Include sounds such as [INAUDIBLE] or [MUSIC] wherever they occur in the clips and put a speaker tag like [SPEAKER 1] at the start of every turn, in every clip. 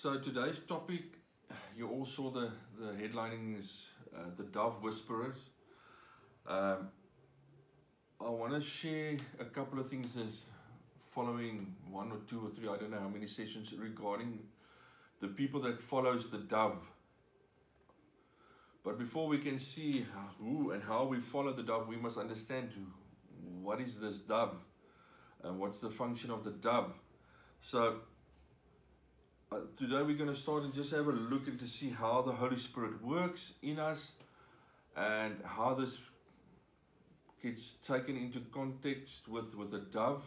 [SPEAKER 1] So today's topic, you all saw the, the headlining is uh, the Dove Whisperers. Um, I want to share a couple of things as following one or two or three, I don't know how many sessions regarding the people that follows the dove. But before we can see who and how we follow the dove, we must understand who, what is this dove and what's the function of the dove. So uh, today we're going to start and just have a look and to see how the Holy Spirit works in us and how this gets taken into context with, with a dove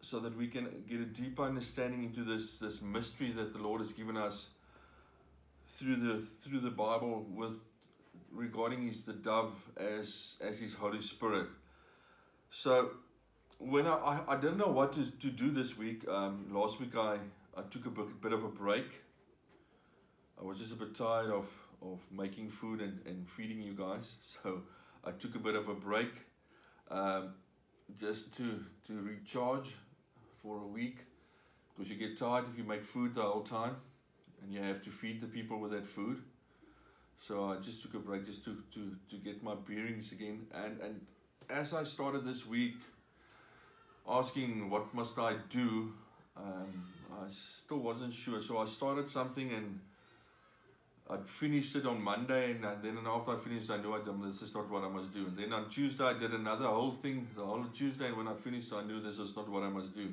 [SPEAKER 1] so that we can get a deeper understanding into this, this mystery that the Lord has given us through the through the Bible with regarding his the dove as as his Holy Spirit. So when I, I, I didn't know what to, to do this week, um, last week I I took a bit, of a break. I was just a bit tired of, of making food and, and feeding you guys. [LAUGHS] So I took a bit of a break um, just to, to recharge for a week because you get tired if you make food the whole time and you have to feed the people with that food. So I just took a break just to, to, to get my bearings again. And, and as I started this week asking what must I do, um, I still wasn't sure. So I started something and I finished it on Monday, and then after I finished, I knew I done this is not what I must do. And then on Tuesday, I did another whole thing, the whole Tuesday, and when I finished, I knew this is not what I must do.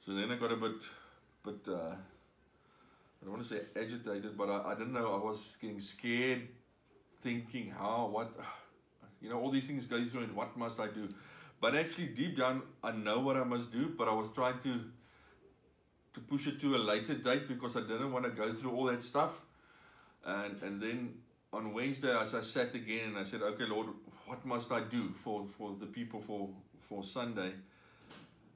[SPEAKER 1] So then I got a bit, but uh, I don't want to say agitated, but I, I didn't know. I was getting scared, thinking how, what, [SIGHS] you know, all these things go through, and what must I do? But actually, deep down, I know what I must do, but I was trying to to push it to a later date because I didn't want to go through all that stuff. And and then on Wednesday, as I sat again and I said, "Okay, Lord, what must I do for for the people for for Sunday?"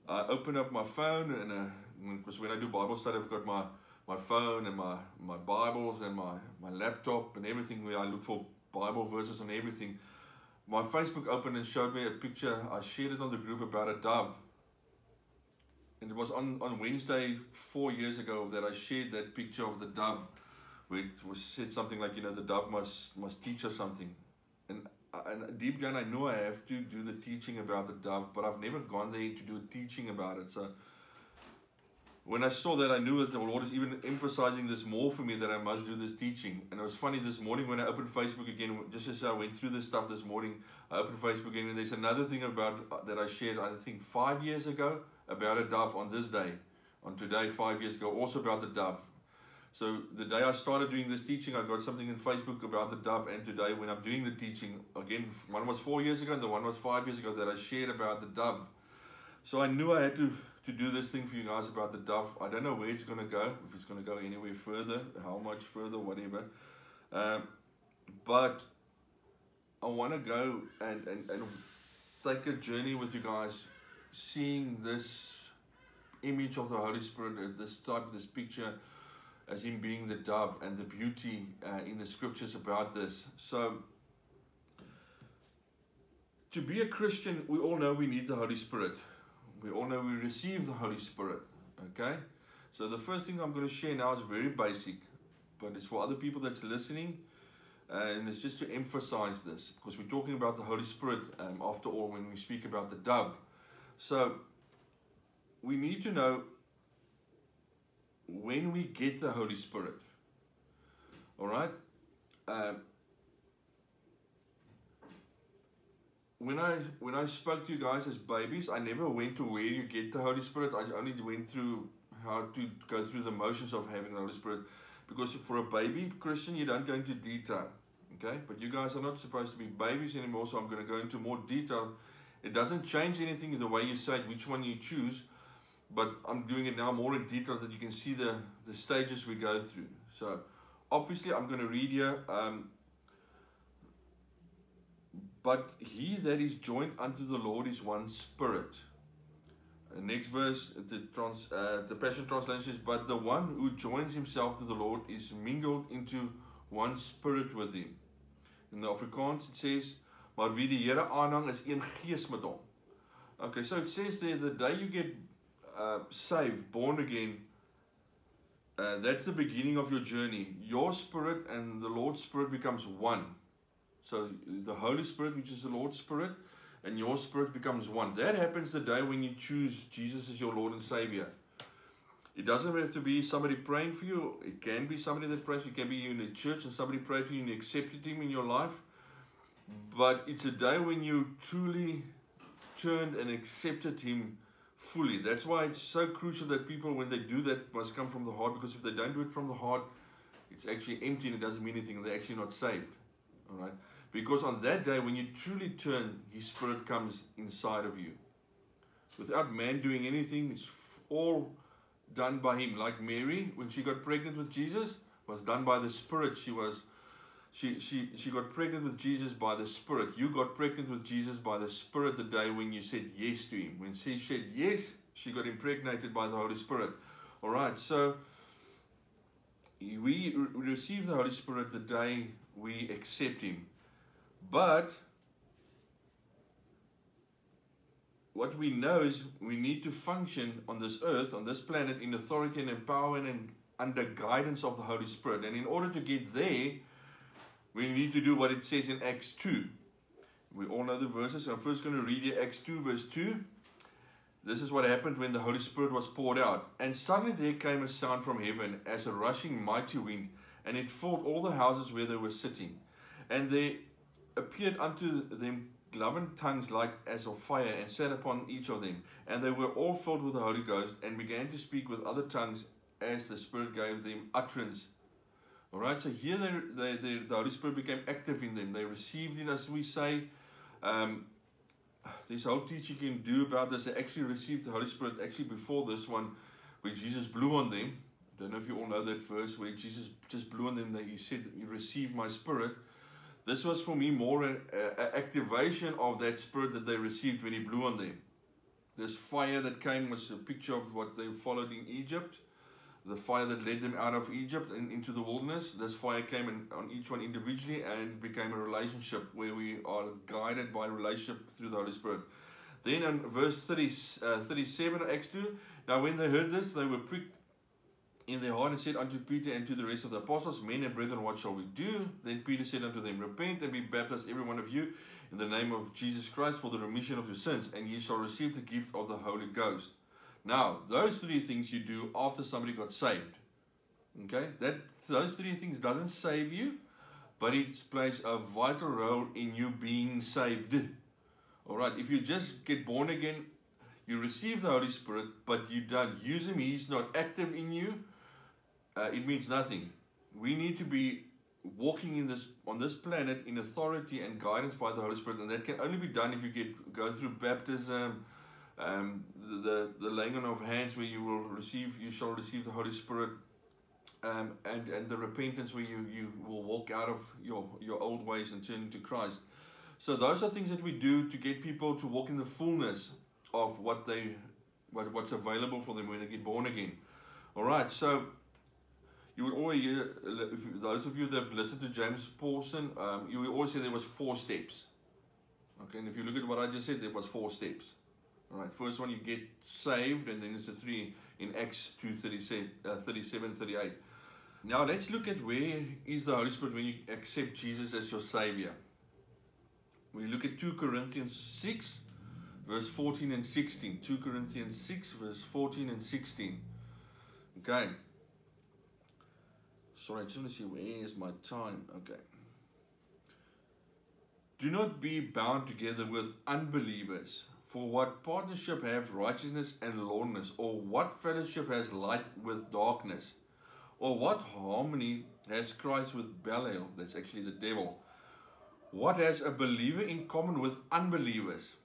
[SPEAKER 1] I opened up my phone and uh, because when I do Bible study, I've got my my phone and my my Bibles and my my laptop and everything where I look for Bible verses and everything. My Facebook opened and showed me a picture. I shared it on the group about a dove it was on, on Wednesday four years ago that I shared that picture of the dove, where it was said something like, you know, the dove must must teach us something, and and deep down I know I have to do the teaching about the dove, but I've never gone there to do a teaching about it. So when I saw that, I knew that the Lord is even emphasizing this more for me that I must do this teaching. And it was funny this morning when I opened Facebook again, just as I went through this stuff this morning, I opened Facebook again, and there's another thing about uh, that I shared, I think five years ago about a dove on this day, on today, five years ago, also about the dove. So the day I started doing this teaching, I got something in Facebook about the dove, and today when I'm doing the teaching, again, one was four years ago and the one was five years ago that I shared about the dove. So I knew I had to, to do this thing for you guys about the dove. I don't know where it's going to go, if it's going to go anywhere further, how much further, whatever. Um, but I want to go and, and, and take a journey with you guys seeing this image of the Holy Spirit, uh, this type, this picture, as him being the dove and the beauty uh, in the scriptures about this. So, to be a Christian, we all know we need the Holy Spirit. We all know we receive the Holy Spirit. Okay? So, the first thing I'm going to share now is very basic, but it's for other people that's listening. Uh, and it's just to emphasize this because we're talking about the Holy Spirit um, after all when we speak about the dove. So we need to know when we get the Holy Spirit. All right? Um, when I when I spoke to you guys as babies, I never went to where you get the Holy Spirit. I only went through how to go through the motions of having the Holy Spirit. Because for a baby Christian, you don't go into detail. Okay? But you guys are not supposed to be babies anymore, so I'm going to go into more detail it doesn't change anything the way you say it, which one you choose, but I'm doing it now more in detail that you can see the, the stages we go through. So obviously I'm going to read here. Um, but he that is joined unto the Lord is one spirit. Uh, next verse, the, trans, uh, the Passion Translation says, But the one who joins himself to the Lord is mingled into one spirit with him. In the Afrikaans it says, maar wie die Here aanhang is een gees met hom. Okay, so it says there the day you get uh saved, born again, uh, that's the beginning of your journey. Your spirit and the Lord's spirit becomes one. So the Holy Spirit, which is the Lord's spirit, and your spirit becomes one. That happens the day when you choose Jesus as your Lord and Savior. It doesn't have to be somebody praying for you. It can be somebody that prays. It can be you in the church and somebody prayed for you and you accepted Him in your life. But it's a day when you truly turned and accepted Him fully. That's why it's so crucial that people, when they do that, must come from the heart. Because if they don't do it from the heart, it's actually empty and it doesn't mean anything. And they're actually not saved. All right. Because on that day, when you truly turn, His Spirit comes inside of you. Without man doing anything, it's all done by Him. Like Mary, when she got pregnant with Jesus, was done by the Spirit. She was. She, she, she got pregnant with Jesus by the Spirit. You got pregnant with Jesus by the Spirit the day when you said yes to Him. When she said yes, she got impregnated by the Holy Spirit. All right, so we receive the Holy Spirit the day we accept Him. But what we know is we need to function on this earth, on this planet, in authority and empowerment and under guidance of the Holy Spirit. And in order to get there, we need to do what it says in Acts 2. We all know the verses. I'm first going to read you Acts 2, verse 2. This is what happened when the Holy Spirit was poured out. And suddenly there came a sound from heaven as a rushing mighty wind, and it filled all the houses where they were sitting. And there appeared unto them cloven tongues like as of fire, and sat upon each of them. And they were all filled with the Holy Ghost, and began to speak with other tongues as the Spirit gave them utterance. All right, so here they, they, they, the Holy Spirit became active in them. They received it, as we say. Um, this whole teaching can do about this. They actually received the Holy Spirit actually before this one, where Jesus blew on them. I don't know if you all know that verse where Jesus just blew on them. That He said, "You receive my Spirit." This was for me more an activation of that spirit that they received when he blew on them. This fire that came was a picture of what they followed in Egypt, the fire that led them out of Egypt and into the wilderness. This fire came in, on each one individually and became a relationship where we are guided by relationship through the Holy Spirit. Then in verse 30, uh, 37 of Acts 2, now when they heard this, they were pricked in their heart and said unto Peter and to the rest of the apostles, Men and brethren, what shall we do? Then Peter said unto them, Repent and be baptized, every one of you, in the name of Jesus Christ for the remission of your sins, and ye shall receive the gift of the Holy Ghost. Now, those three things you do after somebody got saved. Okay? That those three things doesn't save you, but it plays a vital role in you being saved. Alright, if you just get born again, you receive the Holy Spirit, but you don't use Him, He's not active in you, uh, it means nothing. We need to be walking in this on this planet in authority and guidance by the Holy Spirit, and that can only be done if you get go through baptism, um, the, the, the laying on of hands where you will receive, you shall receive the Holy Spirit, um, and and the repentance where you you will walk out of your your old ways and turn to Christ. So those are things that we do to get people to walk in the fullness of what they what, what's available for them when they get born again. All right, so you would always hear, those of you that have listened to James Pawson, um, you always say there was four steps. Okay, and if you look at what I just said, there was four steps. All right, first one you get saved, and then it's the three in Acts 2 37, uh, 37 38. Now let's look at where is the Holy Spirit when you accept Jesus as your Savior. We look at 2 Corinthians 6, verse 14 and 16. 2 Corinthians 6, verse 14 and 16. Okay. Sorry, I just want to see where is my time. Okay. Do not be bound together with unbelievers. For what partnership have righteousness and lawlessness? Or what fellowship has light with darkness? Or what harmony has Christ with Belial? That's actually the devil. What has a believer in common with unbelievers?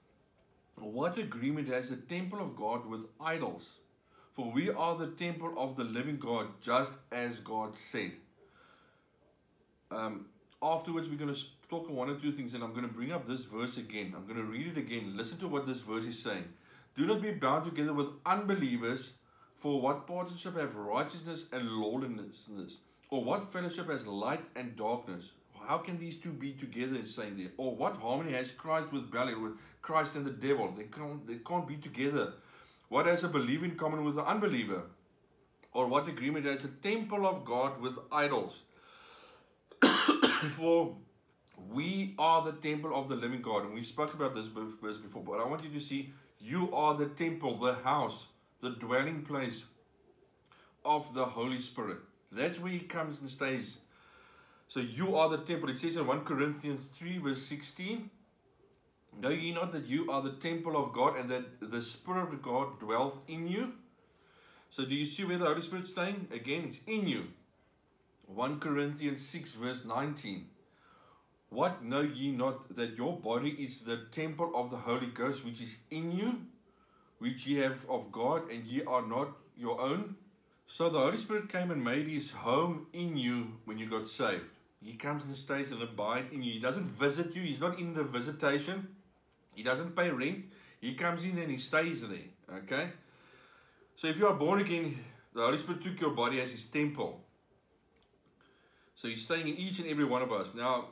[SPEAKER 1] What agreement has the temple of God with idols? For we are the temple of the living God, just as God said. Um, afterwards, we're going to talk on one or two things, and I'm going to bring up this verse again. I'm going to read it again. Listen to what this verse is saying. Do not be bound together with unbelievers, for what partnership have righteousness and lawlessness? Or what fellowship has light and darkness? How can these two be together in saying there? Or what harmony has Christ with Belial, with Christ and the devil? They can't, they can't be together. What has a believer in common with an unbeliever? or what agreement has a temple of God with idols. [COUGHS] For we are the temple of the living God. And we spoke about this verse before, but I want you to see you are the temple, the house, the dwelling place of the Holy Spirit. That's where He comes and stays. So you are the temple. It says in 1 Corinthians 3, verse 16 Know ye not that you are the temple of God and that the Spirit of God dwelleth in you? So do you see where the Holy Spirit's staying? Again, it's in you. 1 Corinthians 6, verse 19. What know ye not that your body is the temple of the Holy Ghost which is in you, which ye have of God, and ye are not your own? So the Holy Spirit came and made his home in you when you got saved. He comes and stays and abides in you. He doesn't visit you. He's not in the visitation. He doesn't pay rent. He comes in and he stays there. Okay? So if you are born again, the Holy Spirit took your body as his temple. So he's staying in each and every one of us. Now,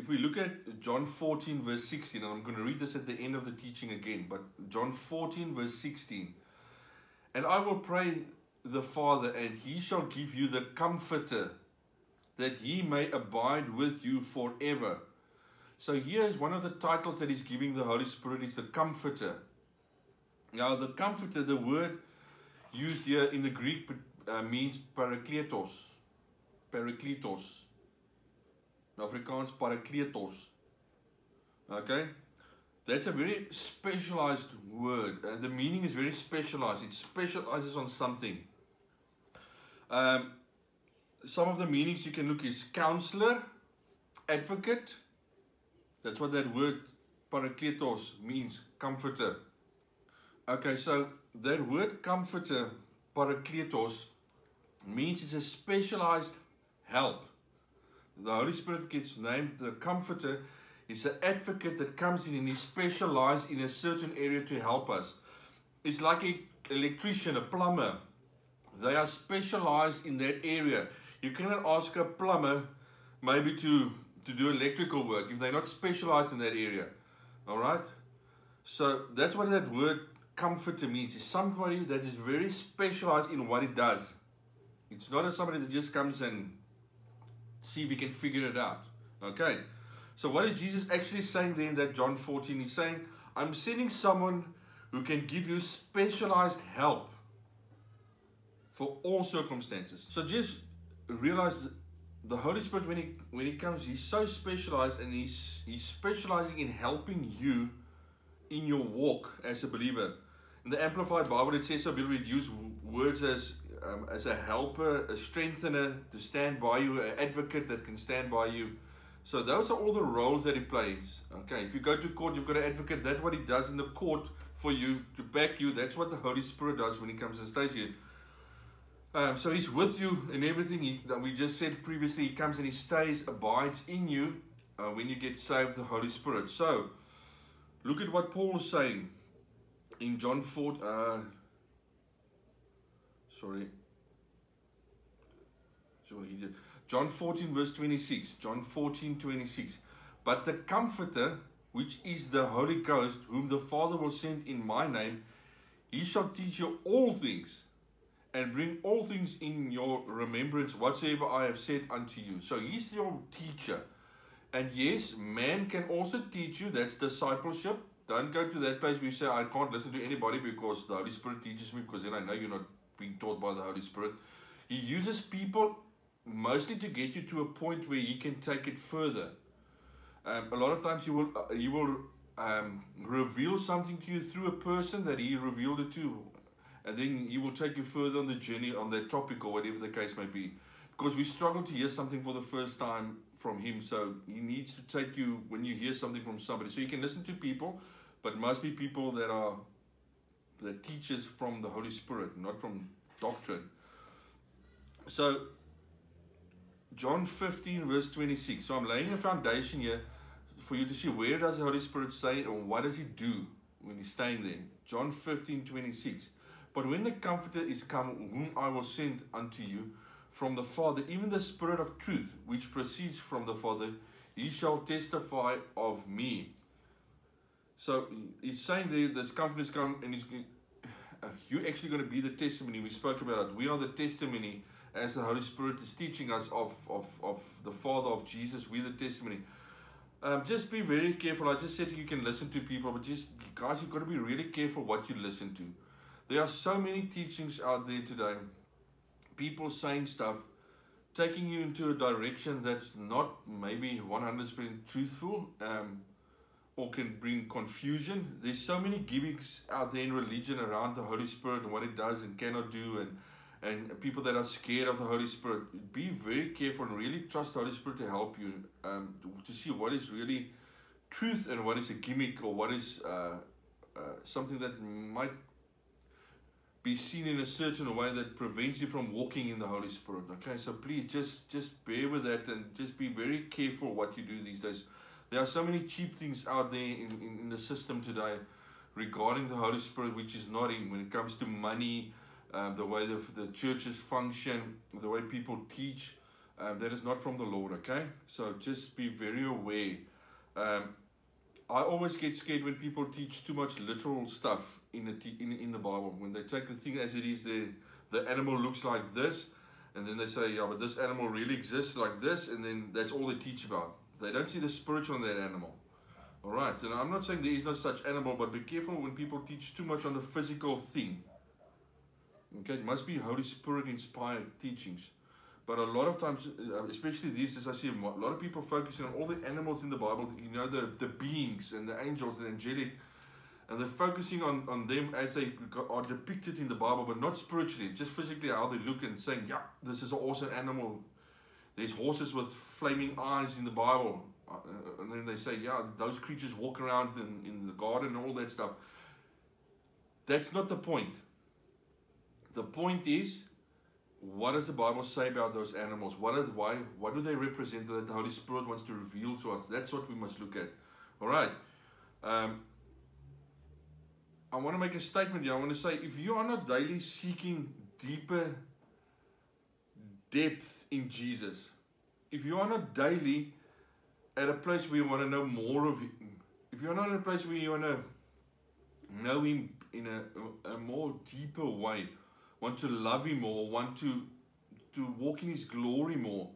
[SPEAKER 1] if we look at John 14, verse 16, and I'm going to read this at the end of the teaching again, but John 14, verse 16. And I will pray the Father, and he shall give you the Comforter, that he may abide with you forever. So here's one of the titles that he's giving the Holy Spirit is the Comforter. Now, the Comforter, the word used here in the Greek uh, means parakletos. Parakletos. In Afrikaans, parakletos. Okay? That's a very specialized word. Uh, the meaning is very specialized. It specializes on something. Um, some of the meanings you can look is counselor, advocate. That's what that word parakletos means, comforter. Okay, so that word comforter, parakletos, means it's a specialized help. The Holy Spirit gets named the comforter. He's an advocate that comes in and he specializes in a certain area to help us. It's like an electrician, a plumber. They are specialized in that area. You cannot ask a plumber maybe to, to do electrical work if they're not specialized in that area. All right? So that's what that word comforter means. It's somebody that is very specialized in what it does. It's not somebody that just comes and see if he can figure it out. Okay. So what is Jesus actually saying there in that John 14? He's saying, I'm sending someone who can give you specialized help for all circumstances. So just realize the Holy Spirit when he when he comes, he's so specialized and he's he's specializing in helping you in your walk as a believer. In the Amplified Bible, it says so we use words as um, as a helper, a strengthener to stand by you, an advocate that can stand by you. So those are all the roles that he plays. Okay, if you go to court, you've got an advocate. That's what he does in the court for you to back you. That's what the Holy Spirit does when he comes and stays here. Um, so he's with you in everything he, that we just said previously. He comes and he stays, abides in you uh, when you get saved, the Holy Spirit. So look at what Paul is saying in John 4. Uh, sorry. John 14, verse 26. John 14, 26. But the Comforter, which is the Holy Ghost, whom the Father will send in my name, he shall teach you all things and bring all things in your remembrance whatsoever I have said unto you. So he's your teacher. And yes, man can also teach you. That's discipleship. Don't go to that place where you say, I can't listen to anybody because the Holy Spirit teaches me, because then I know you're not being taught by the Holy Spirit. He uses people mostly to get you to a point where he can take it further. Um, a lot of times he will, uh, he will um, reveal something to you through a person that he revealed it to and then he will take you further on the journey on that topic or whatever the case may be. Because we struggle to hear something for the first time from him, so he needs to take you when you hear something from somebody. So you can listen to people, but must be people that are that teaches from the Holy Spirit, not from doctrine. So John 15 verse 26. So I'm laying a foundation here for you to see where does the Holy Spirit say and what does he do when he's staying there. John 15 26. But when the Comforter is come, whom I will send unto you from the Father, even the Spirit of truth, which proceeds from the Father, he shall testify of me. So he's saying there, this Comforter is come and he's Uh, you're actually going to be the testimony. We spoke about it. We are the testimony as the Holy Spirit is teaching us of, of, of the Father of Jesus. We're the testimony. Um, just be very careful. I just said you can listen to people, but just guys, you've got to be really careful what you listen to. There are so many teachings out there today. People saying stuff, taking you into a direction that's not maybe 100% truthful. Um, or can bring confusion. There's so many gimmicks out there in religion around the Holy Spirit and what it does and cannot do, and and people that are scared of the Holy Spirit. Be very careful and really trust the Holy Spirit to help you um, to, to, see what is really truth and what is a gimmick or what is uh, uh, something that might be seen in a certain way that prevents you from walking in the Holy Spirit. Okay, so please just just bear with that and just be very careful what you do these days. There are so many cheap things out there in, in, in the system today regarding the Holy Spirit, which is not in when it comes to money, um, the way the, the churches function, the way people teach. Um, that is not from the Lord, okay? So just be very aware. Um, I always get scared when people teach too much literal stuff in the in, in the Bible. When they take the thing as it is, the the animal looks like this, and then they say, yeah, but this animal really exists like this, and then that's all they teach about. They don't see the spiritual in that animal. All right, and I'm not saying there is no such animal, but be careful when people teach too much on the physical thing. Okay, it must be Holy Spirit inspired teachings. But a lot of times, uh, especially these days, I see a lot of people focusing on all the animals in the Bible, you know, the, the beings and the angels, the angelic, and they're focusing on, on them as they are depicted in the Bible, but not spiritually, just physically how they look and saying, yeah, this is an awesome animal. There's horses with flaming eyes in the Bible. Uh, and then they say, yeah, those creatures walk around in, in the garden and all that stuff. That's not the point. The point is, what does the Bible say about those animals? What are, why, what do they represent that the Holy Spirit wants to reveal to us? That's what we must look at. All right. Um, I want to make a statement here. I want to say if you are not daily seeking deeper depth in Jesus. If you are not daily at a place where you want to know more of Him, if you're not in a place where you want to know Him in a, a more deeper way, want to love Him more, want to to walk in His glory more,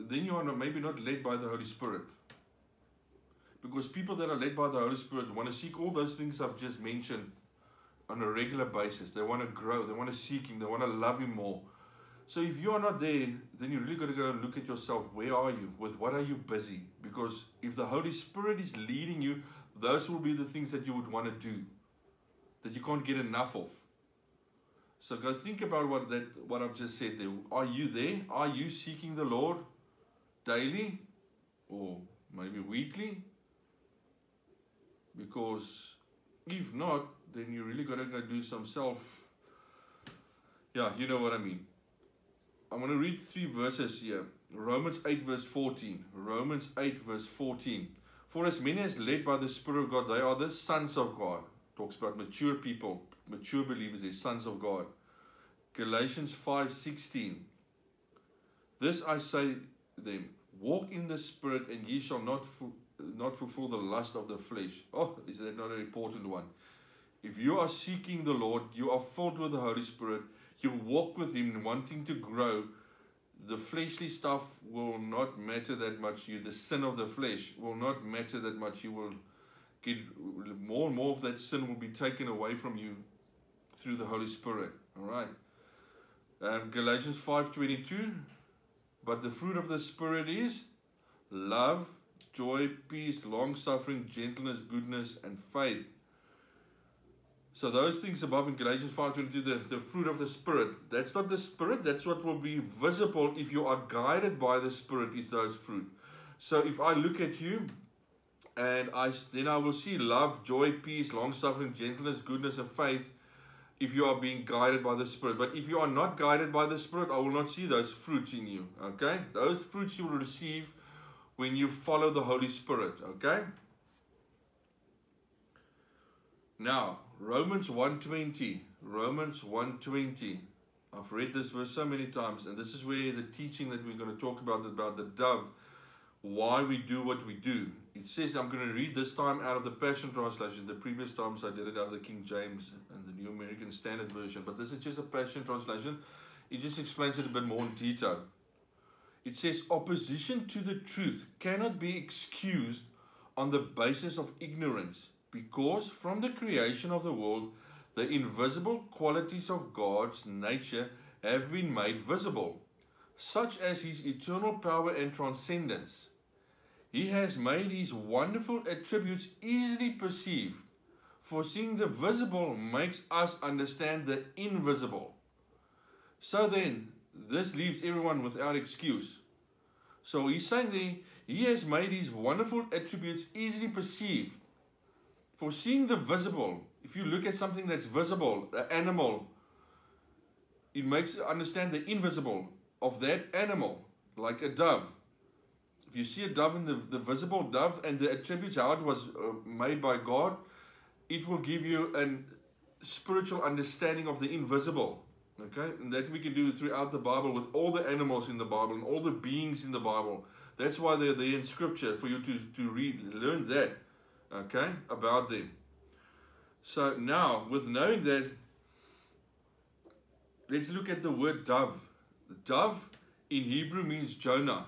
[SPEAKER 1] then you are not, maybe not led by the Holy Spirit. Because people that are led by the Holy Spirit want to seek all those things I've just mentioned on a regular basis. They want to grow, they want to seek Him, they want to love Him more. So if you are not there, then you really got to go and look at yourself. Where are you? With what are you busy? Because if the Holy Spirit is leading you, those will be the things that you would want to do, that you can't get enough of. So go think about what that what I've just said there. Are you there? Are you seeking the Lord daily or maybe weekly? Because if not, then you really got to go do some self. Yeah, you know what I mean. I'm going to read three verses here. Romans 8 verse 14. Romans 8 verse 14. For as many as led by the Spirit of God, they are the sons of God. Talks about mature people, mature believers, they're sons of God. Galatians 5 16. This I say them, walk in the Spirit, and ye shall not, not fulfill the lust of the flesh. Oh, is that not an important one? If you are seeking the Lord, you are filled with the Holy Spirit you walk with Him wanting to grow, the fleshly stuff will not matter that much. You, the sin of the flesh will not matter that much. You will get more and more of that sin will be taken away from you through the Holy Spirit. All right. Um, Galatians 5:22. But the fruit of the Spirit is love, joy, peace, long suffering, gentleness, goodness, and faith so those things above in Galatians 5.22, the, the fruit of the Spirit, that's not the Spirit, that's what will be visible if you are guided by the Spirit, is those fruit. So if I look at you, and I then I will see love, joy, peace, long-suffering, gentleness, goodness, and faith, if you are being guided by the Spirit. But if you are not guided by the Spirit, I will not see those fruits in you, okay? Those fruits you will receive when you follow the Holy Spirit, okay? Now, Romans 120. Romans 120. I've read this verse so many times, and this is where the teaching that we're going to talk about about the dove why we do what we do. It says, I'm going to read this time out of the Passion Translation. The previous times I did it out of the King James and the New American Standard Version, but this is just a Passion Translation. It just explains it a bit more in detail. It says, Opposition to the truth cannot be excused on the basis of ignorance, because from the creation of the world, the invisible qualities of God's nature have been made visible, such as his eternal power and transcendence. He has made his wonderful attributes easily perceived, for seeing the visible makes us understand the invisible. So then, this leaves everyone without excuse. So he's saying there, he has made his wonderful attributes easily perceived. For seeing the visible, if you look at something that's visible, an animal, it makes you understand the invisible of that animal, like a dove. If you see a dove in the, the visible dove and the attributes, how it was uh, made by God, it will give you a spiritual understanding of the invisible. Okay, and that we can do throughout the Bible with all the animals in the Bible and all the beings in the Bible. That's why they're there in Scripture for you to, to read, learn that, okay, about them. So now, with knowing that, let's look at the word dove. The dove in Hebrew means Jonah.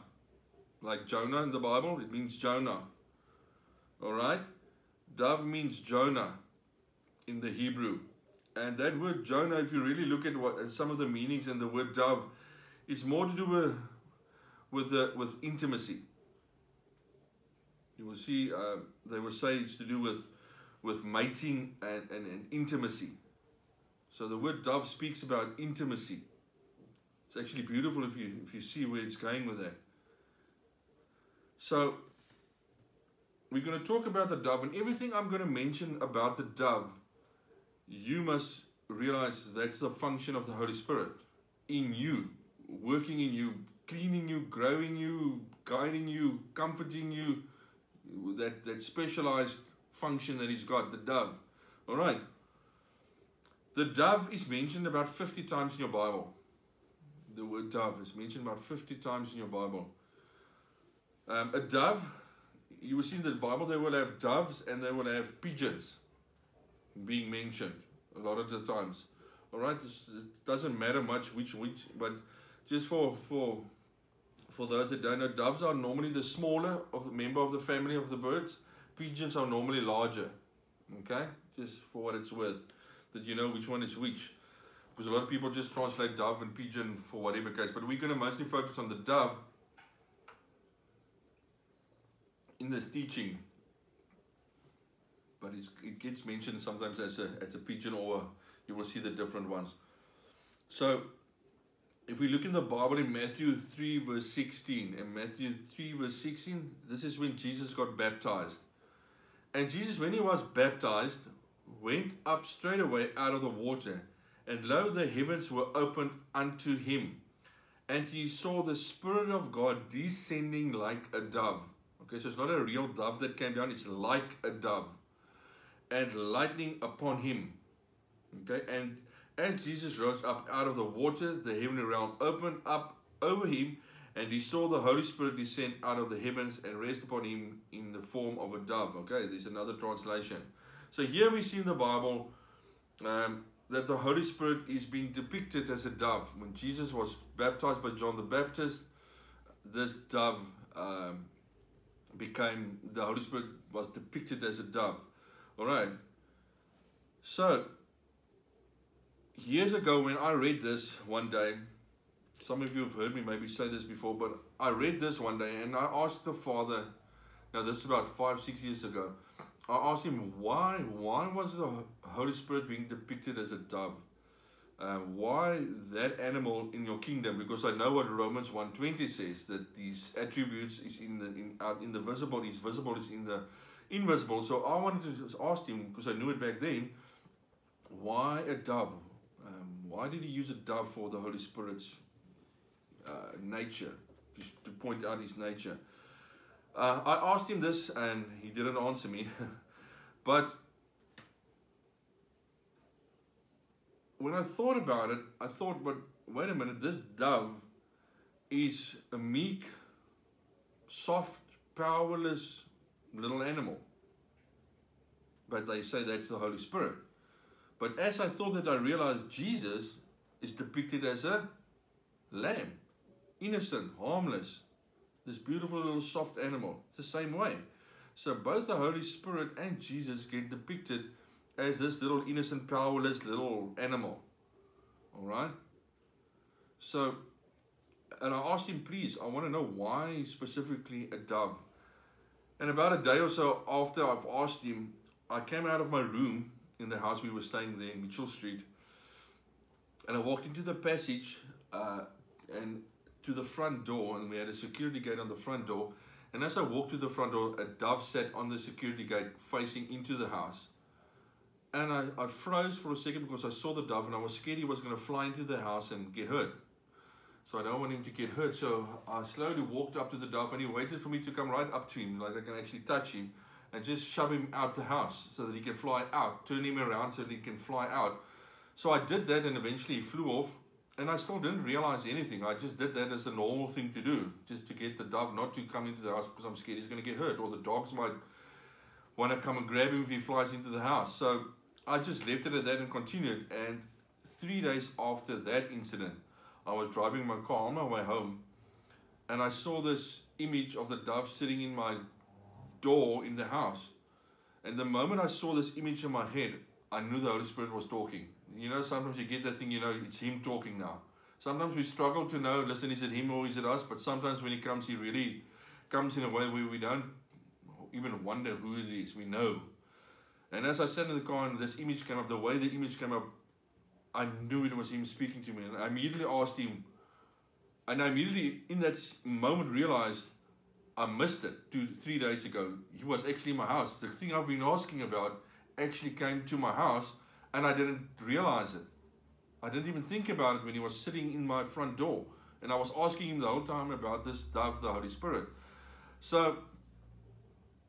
[SPEAKER 1] Like Jonah in the Bible, it means Jonah. All right? Dove means Jonah in the Hebrew. And that word Jonah, if you really look at what some of the meanings in the word dove, it's more to do with with with intimacy. You will see uh, they will say it's to do with with mating and, and, and intimacy. So the word dove speaks about intimacy. It's actually beautiful if you if you see where it's going with that. So we're going to talk about the dove, and everything I'm going to mention about the dove you must realize that's the function of the Holy Spirit in you, working in you, cleaning you, growing you, guiding you, comforting you. That, that specialized function that He's got, the dove. All right. The dove is mentioned about 50 times in your Bible. The word dove is mentioned about 50 times in your Bible. Um, a dove, you will see in the Bible, they will have doves and they will have pigeons being mentioned a lot of the times. All right, it doesn't matter much which which, but just for for for those that don't know, doves are normally the smaller of the member of the family of the birds. Pigeons are normally larger. Okay, just for what it's worth, that you know which one is which. Because a lot of people just translate dove and pigeon for whatever case, but we're going to mostly focus on the dove in this teaching but it gets mentioned sometimes as a, as a pigeon or you will see the different ones. So if we look in the Bible in Matthew 3 verse 16, in Matthew 3 verse 16, this is when Jesus got baptized. And Jesus, when he was baptized, went up straight away out of the water. And lo, the heavens were opened unto him. And he saw the Spirit of God descending like a dove. Okay, so it's not a real dove that came down, it's like a dove and lightning upon him. Okay, and as Jesus rose up out of the water, the heavenly realm opened up over him, and he saw the Holy Spirit descend out of the heavens and rest upon him in the form of a dove. Okay, there's another translation. So here we see in the Bible um, that the Holy Spirit is being depicted as a dove. When Jesus was baptized by John the Baptist, this dove um, became, the Holy Spirit was depicted as a dove. All right. So, years ago when I read this one day, some of you have heard me maybe say this before, but I read this one day and I asked the Father, now this is about five, six years ago, I asked him why, why was the Holy Spirit being depicted as a dove? Uh, why that animal in your kingdom? Because I know what Romans 1.20 says, that these attributes is in the in, out in the visible, is visible is in the invisible. So I wanted to just ask him, because I knew it back then, why a dove? Why did he use a dove for the Holy Spirit's uh, nature, to, to, point out his nature? Uh, I asked him this and he didn't answer me. [LAUGHS] but when I thought about it, I thought, but wait a minute, this dove is a meek soft, powerless little animal. But they say that's the Holy Spirit. But as I thought that, I realized Jesus is depicted as a lamb, innocent, harmless, this beautiful little soft animal. It's the same way. So both the Holy Spirit and Jesus get depicted as this little innocent, powerless little animal. All right? So, and I asked him, please, I want to know why specifically a dove. And about a day or so after I've asked him, I came out of my room in the house we were staying there in Mitchell Street. And I walked into the passage uh, and to the front door, and we had a security gate on the front door. And as I walked to the front door, a dove sat on the security gate facing into the house. And I, I froze for a second because I saw the dove and I was scared he was going to fly into the house and get hurt. So I don't want him to get hurt. So I slowly walked up to the dove and he waited for me to come right up to him, like I can actually touch him and just shove him out the house so that he can fly out, turn him around so that he can fly out. So I did that and eventually he flew off and I still didn't realize anything. I just did that as a normal thing to do, just to get the dove not to come into the house because I'm scared he's going to get hurt or the dogs might want to come and grab him if he flies into the house. So I just left it at that and continued. And three days after that incident, I was driving my car on my way home and I saw this image of the dove sitting in my door in the house. And the moment I saw this image in my head, I knew the Holy Spirit was talking. You know, sometimes you get that thing, you know, it's Him talking now. Sometimes we struggle to know, listen, is it Him or is it us? But sometimes when He comes, He really comes in a way where we don't even wonder who it is. We know. And as I sat in the car and this image came up, the way the image came up, I knew it was Him speaking to me. And I immediately asked Him, and I immediately in that moment realized I missed it two, three days ago. He was actually in my house. The thing I've been asking about actually came to my house and I didn't realize it. I didn't even think about it when he was sitting in my front door. And I was asking him the whole time about this dove, the Holy Spirit. So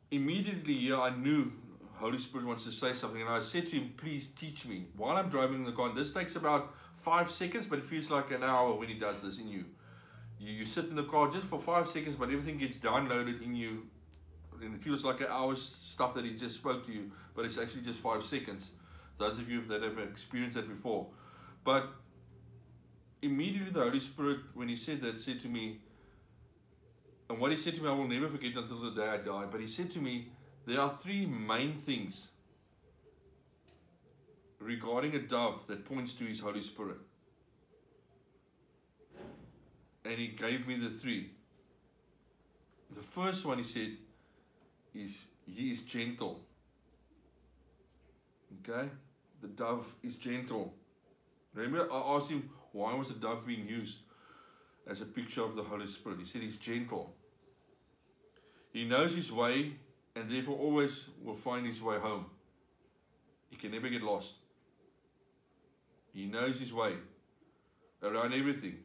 [SPEAKER 1] immediately yeah, I knew Holy Spirit wants to say something. And I said to him, please teach me. While I'm driving the car, and this takes about five seconds, but it feels like an hour when he does this in you. You, you sit in the car just for five seconds, but everything gets downloaded in you. And it feels like an hour's stuff that he just spoke to you, but it's actually just five seconds. Those of you that have experienced that before. But immediately the Holy Spirit, when he said that, said to me, and what he said to me, I will never forget until the day I die. But he said to me, there are three main things regarding a dove that points to his Holy Spirit and he gave me the three. The first one he said is he is gentle. Okay? The dove is gentle. Remember, I asked him why was the dove being used as a picture of the Holy Spirit. He said he's gentle. He knows his way and therefore always will find his way home. He can never get lost. He knows his way around everything.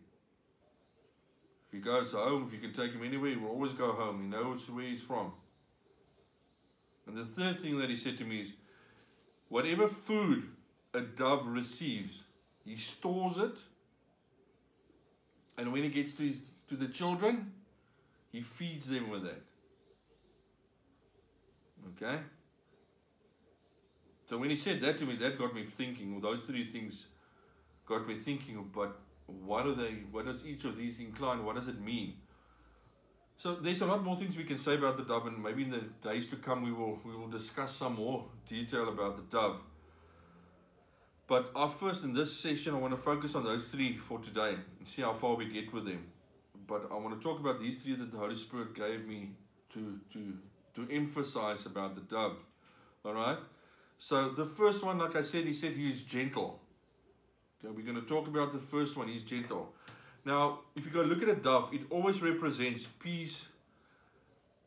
[SPEAKER 1] He goes home, if you can take him anywhere, he will always go home. He knows where he's from. And the third thing that he said to me is, whatever food a dove receives, he stores it. And when he gets to, his, to the children, he feeds them with that. Okay? So when he said that to me, that got me thinking. Well, those three things got me thinking. But what are they? What does each of these incline? What does it mean? So there's a lot more things we can say about the dove, and maybe in the days to come we will we will discuss some more detail about the dove. But our first in this session, I want to focus on those three for today and see how far we get with them. But I want to talk about these three that the Holy Spirit gave me to to to emphasize about the dove. All right. So the first one, like I said, he said he is gentle. Okay, we're going to talk about the first one. He's gentle. Now, if you go look at a dove, it always represents peace,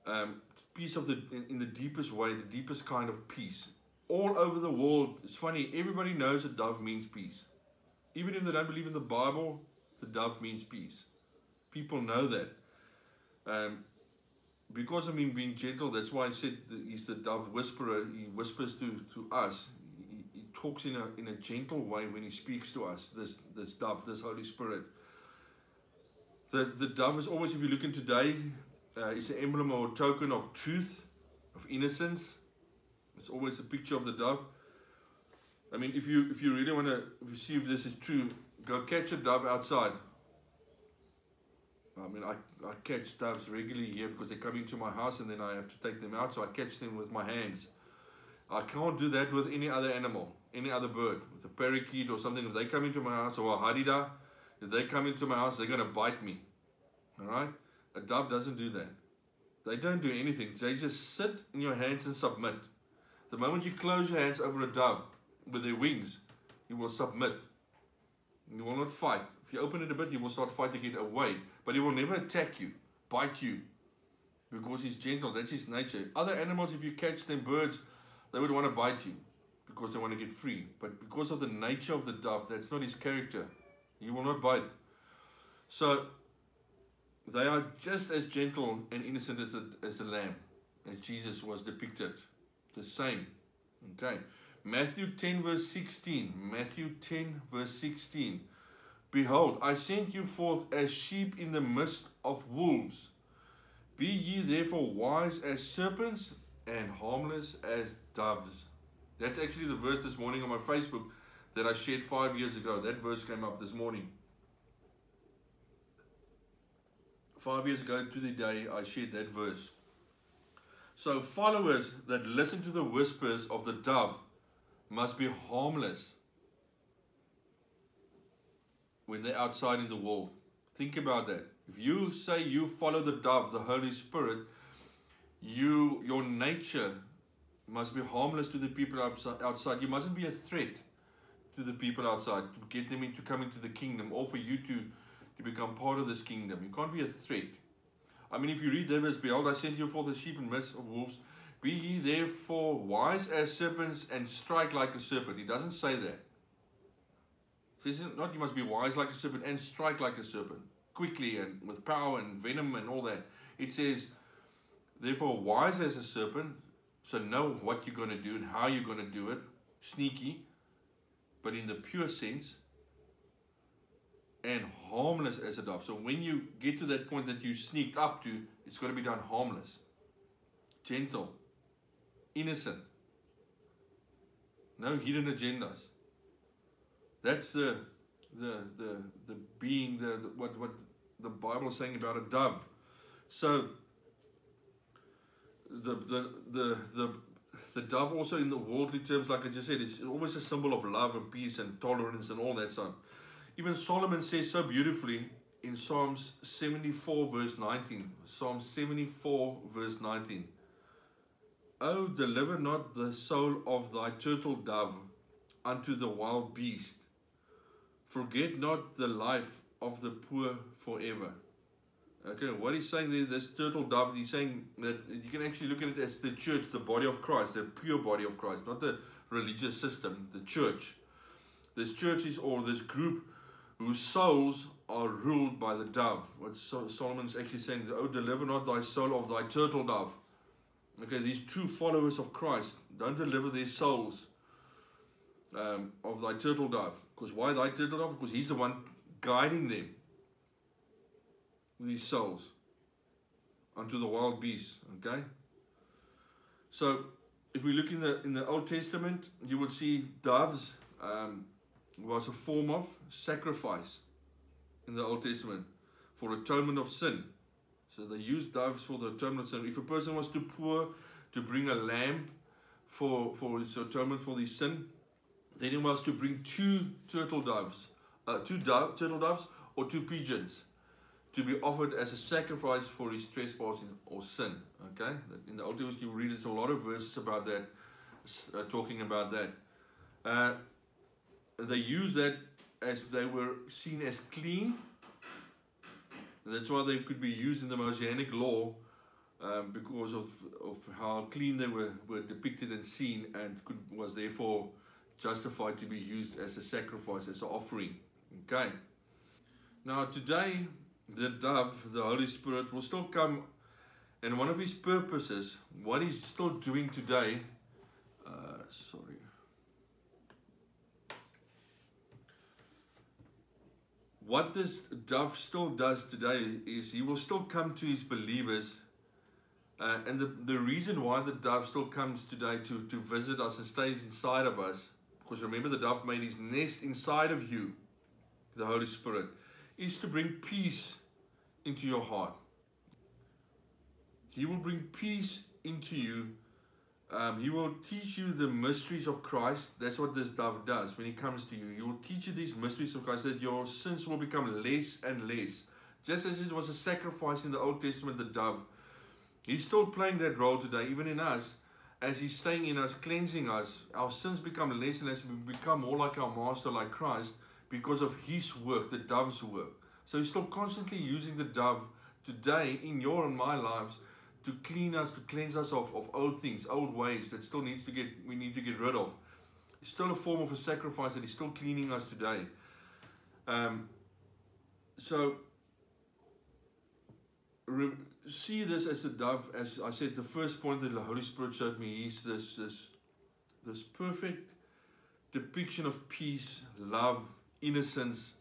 [SPEAKER 1] um, peace of the in, in the deepest way, the deepest kind of peace. All over the world, it's funny. Everybody knows a dove means peace, even if they don't believe in the Bible. The dove means peace. People know that. Um, because of him being gentle, that's why I said he's the dove whisperer. He whispers to, to us talks in a, in a gentle way when he speaks to us, this, this dove, this Holy Spirit. The, the dove is always, if you look in today, uh, is an emblem or token of truth, of innocence. It's always a picture of the dove. I mean, if you if you really want to see if this is true, go catch a dove outside. I mean, I, I catch doves regularly here because they come into my house and then I have to take them out, so I catch them with my hands. I can't do that with any other animal, any other bird, with a parakeet or something. If they come into my house, or a hadeda, if they come into my house, they're going to bite me. All right? A dove doesn't do that. They don't do anything. They just sit in your hands and submit. The moment you close your hands over a dove with their wings, he will submit. He will not fight. If you open it a bit, he will start fighting it away. But he will never attack you, bite you, because he's gentle. That's his nature. Other animals, if you catch them, birds, they would want to bite you because they want to get free. But because of the nature of the dove, that's not his character. He will not bite. So they are just as gentle and innocent as the, as the lamb, as Jesus was depicted. The same. Okay. Matthew 10, verse 16. Matthew 10, verse 16. Behold, I send you forth as sheep in the midst of wolves. Be ye therefore wise as serpents and harmless as doves. That's actually the verse this morning on my Facebook that I shared five years ago. That verse came up this morning. Five years ago to the day, I shared that verse. So, followers that listen to the whispers of the dove must be harmless when they're outside in the world. Think about that. If you say you follow the dove, the Holy Spirit, you your nature must be harmless to the people outside. You mustn't be a threat to the people outside to get them into coming to the kingdom or for you to, to become part of this kingdom. You can't be a threat. I mean, if you read there, verse, Behold, I send you forth the sheep and midst of wolves. Be ye therefore wise as serpents and strike like a serpent. He doesn't say that. He says not you must be wise like a serpent and strike like a serpent, quickly and with power and venom and all that. It says, therefore, wise as a serpent, so know what you're going to do and how you're going to do it, sneaky, but in the pure sense, and harmless as a dove. So when you get to that point that you sneaked up to, it's going to be done harmless, gentle, innocent, no hidden agendas. That's the the the the being the, the what what the Bible is saying about a dove. So the the the the the dove also in the worldly terms, like I just said, is always a symbol of love and peace and tolerance and all that stuff. Even Solomon says so beautifully in Psalms 74 verse 19. Psalm 74 verse 19. Oh, deliver not the soul of thy turtle dove unto the wild beast. Forget not the life of the poor forever. Okay, what he's saying there, this turtle dove, he's saying that you can actually look at it as the church, the body of Christ, the pure body of Christ, not the religious system, the church. This church is or this group whose souls are ruled by the dove. What Solomon's actually saying, oh, deliver not thy soul of thy turtle dove. Okay, these true followers of Christ don't deliver their souls um, of thy turtle dove. Because why thy turtle dove? Because he's the one guiding them these souls unto the wild beasts. Okay? So if we look in the in the Old Testament, you will see doves um, was a form of sacrifice in the Old Testament for atonement of sin. So they used doves for the atonement of sin. If a person was too poor to bring a lamb for, for his atonement for his sin, then he was to bring two turtle doves, uh, two dove, turtle doves or two pigeons to be offered as a sacrifice for his trespassing or sin. Okay, in the Old Testament you read there's a lot of verses about that, uh, talking about that. Uh, they use that as they were seen as clean. That's why they could be used in the Mosaic law um, because of, of how clean they were, were depicted and seen and could, was therefore justified to be used as a sacrifice, as an offering. Okay. Now today the dove, the Holy Spirit, will still come. And one of his purposes, what he's still doing today, uh, sorry. What this dove still does today is he will still come to his believers Uh, and the, the reason why the dove still comes today to, to visit us and stays inside of us, because remember the dove made his nest inside of you, the Holy Spirit, is to bring peace into your heart. He will bring peace into you. Um, he will teach you the mysteries of Christ. That's what this dove does when he comes to you. He will teach you these mysteries of Christ that your sins will become less and less. Just as it was a sacrifice in the Old Testament, the dove He's still playing that role today, even in us, as He's staying in us, cleansing us. Our sins become less and less. We become more like our Master, like Christ, because of His work, the dove's work. So He's still constantly using the dove today in your and my lives to clean us, to cleanse us of, of old things, old ways that still needs to get we need to get rid of. It's still a form of a sacrifice that He's still cleaning us today. Um, so see this as the dove, as I said, the first point that the Holy Spirit showed me is this, this, this perfect depiction of peace, love, innocence.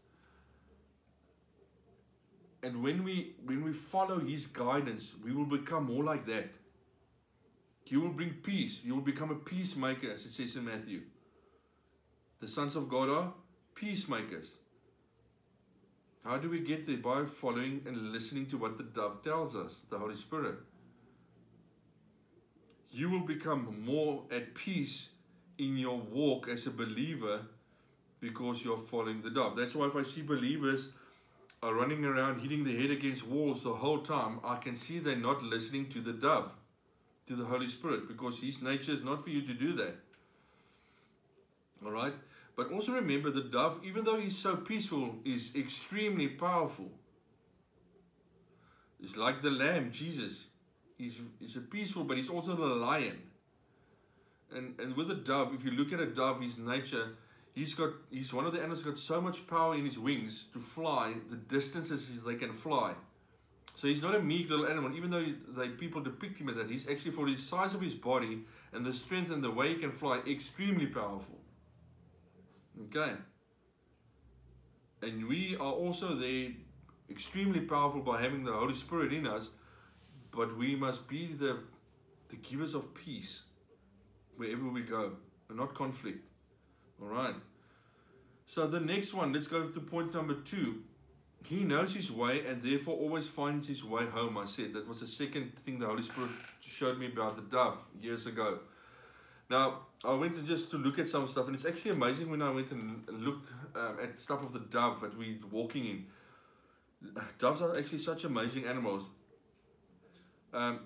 [SPEAKER 1] And when we when we follow his guidance, we will become more like that. He will bring peace. You will become a peacemaker, as it says in Matthew. The sons of God are peacemakers. How do we get there? By following and listening to what the dove tells us, the Holy Spirit. You will become more at peace in your walk as a believer because you're following the dove. That's why if I see believers are running around hitting their head against walls the whole time, I can see they're not listening to the dove, to the Holy Spirit, because His nature is not for you to do that. All right? But also remember the dove, even though he's so peaceful, is extremely powerful. He's like the lamb, Jesus. He's, he's a peaceful, but he's also the lion. And, and with a dove, if you look at a dove, his nature, he's got he's one of the animals got so much power in his wings to fly the distances they can fly. So he's not a meek little animal, even though they people depict him as that. He's actually for the size of his body and the strength and the way he can fly, extremely powerful. Okay. And we are also there extremely powerful by having the Holy Spirit in us, but we must be the, the givers of peace wherever we go and not conflict. All right. So the next one, let's go to point number two. He knows his way and therefore always finds his way home. I said that was the second thing the Holy Spirit showed me about the dove years ago. Now, I went to just to look at some stuff, and it's actually amazing when I went and looked um, at stuff of the dove that we're walking in. Doves are actually such amazing animals. Um,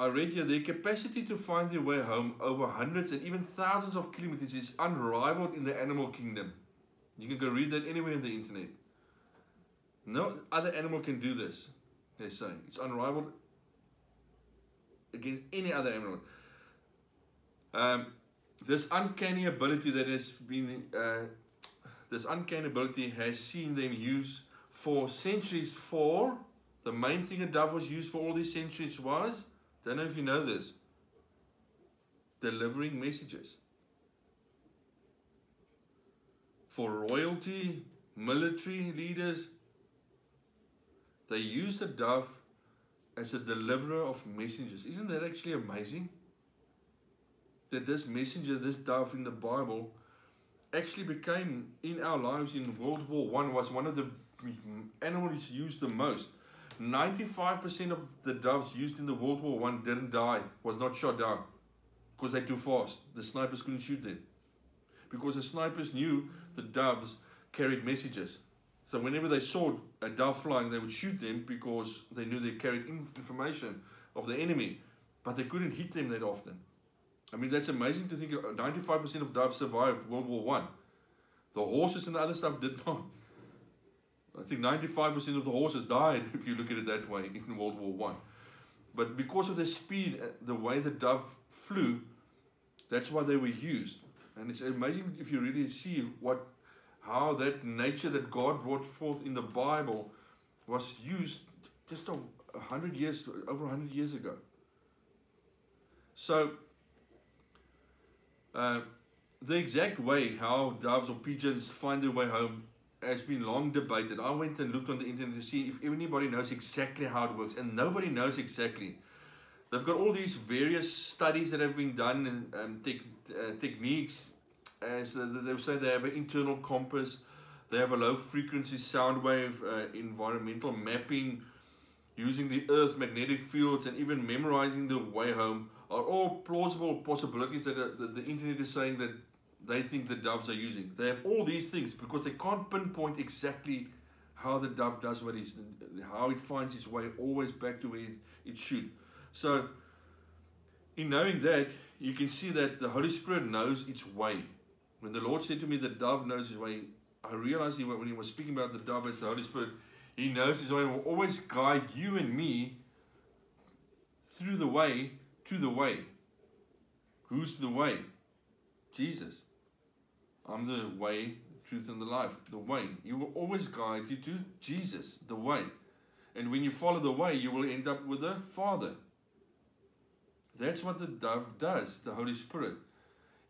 [SPEAKER 1] I read here their capacity to find their way home over hundreds and even thousands of kilometers is unrivaled in the animal kingdom. You can go read that anywhere on the internet. No other animal can do this, they say. It's unrivaled against any other animal. Um, this uncanny ability that has been, uh, this uncanny ability has seen them use for centuries for, the main thing a dove was used for all these centuries was, don't know if you know this, delivering messages. For royalty, military leaders, they used a dove as a deliverer of messages. Isn't that actually amazing? that this messenger, this dove in the Bible, actually became in our lives in World War One was one of the animals used the most. 95% of the doves used in the World War One didn't die, was not shot down because they're too fast. The snipers couldn't shoot them because the snipers knew the doves carried messages. So whenever they saw a dove flying, they would shoot them because they knew they carried information of the enemy, but they couldn't hit them that often. I mean, that's amazing to think 95% of doves survived World War One. The horses and the other stuff did [LAUGHS] not. I think 95% of the horses died, [LAUGHS] if you look at it that way, in World War One. But because of the speed, uh, the way the dove flew, that's why they were used. And it's amazing if you really see what, how that nature that God brought forth in the Bible was used just a, a hundred years, over a hundred years ago. So uh, the exact way how doves or pigeons find their way home has been long debated. I went and looked on the internet to see if anybody knows exactly how it works, and nobody knows exactly. They've got all these various studies that have been done and um, te uh, techniques. As uh, they say, they have an internal compass, they have a low frequency sound wave, uh, environmental mapping, using the Earth's magnetic fields, and even memorizing the way home are all plausible possibilities that uh, the, the internet is saying that they think the doves are using. They have all these things because they can't pinpoint exactly how the dove does what it's, how it finds its way always back to where it, should. So, in knowing that, you can see that the Holy Spirit knows its way. When the Lord said to me, the dove knows his way, I realized he, when he was speaking about the dove as the Holy Spirit, he knows his way and will always guide you and me through the way to the way. Who's the way? Jesus. I'm the way, truth, and the life. The way. He will always guide you to Jesus, the way. And when you follow the way, you will end up with the Father. That's what the dove does, the Holy Spirit.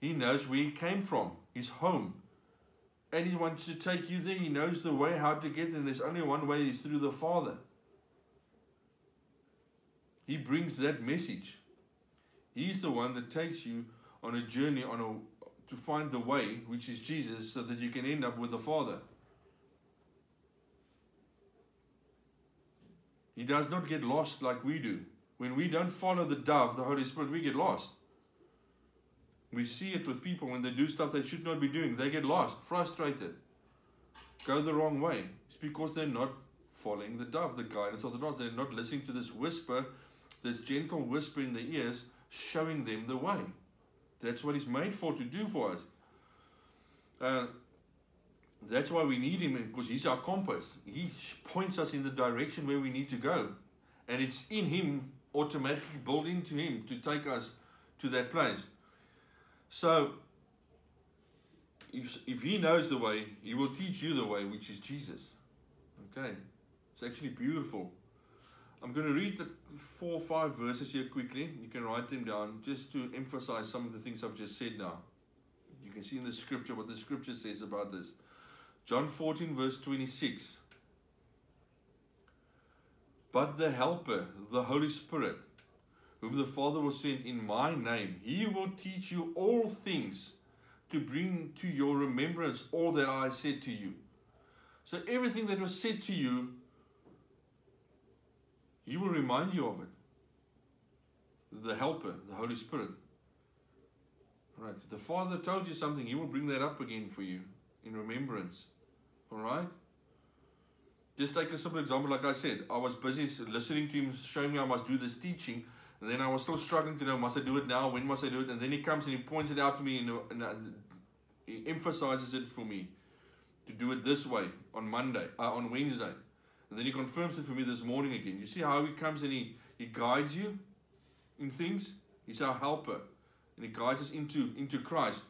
[SPEAKER 1] He knows where he came from, his home. And he wants to take you there. He knows the way, how to get there. There's only one way, is through the Father. He brings that message. He's the one that takes you on a journey on a to find the way, which is Jesus, so that you can end up with the Father. He does not get lost like we do. When we don't follow the dove, the Holy Spirit, we get lost. We see it with people when they do stuff they should not be doing. They get lost, frustrated, go the wrong way. It's because they're not following the dove, the guidance of the dove. They're not listening to this whisper, this gentle whisper in the ears, showing them the way. That's what he's made for, to do for us. Uh, that's why we need him, because he's our compass. He points us in the direction where we need to go. And it's in him, automatically built into him, to take us to that place. So, if, if he knows the way, he will teach you the way, which is Jesus. Okay? It's actually beautiful. I'm going to read the four or five verses here quickly. You can write them down just to emphasize some of the things I've just said now. You can see in the scripture what the scripture says about this. John 14, verse 26. But the Helper, the Holy Spirit, whom the Father will send in my name, he will teach you all things to bring to your remembrance all that I said to you. So everything that was said to you he will remind you of it. The Helper, the Holy Spirit. Right. The Father told you something, He will bring that up again for you in remembrance. All right? Just take a simple example. Like I said, I was busy listening to Him, showing me I must do this teaching. And then I was still struggling to know, must I do it now? When must I do it? And then He comes and He points it out to me and, and He emphasizes it for me to do it this way on Monday, uh, on Wednesday. And then he confirms it for me this morning again. You see how he comes and he, he guides you in things? He's our helper. And he guides us into, into Christ.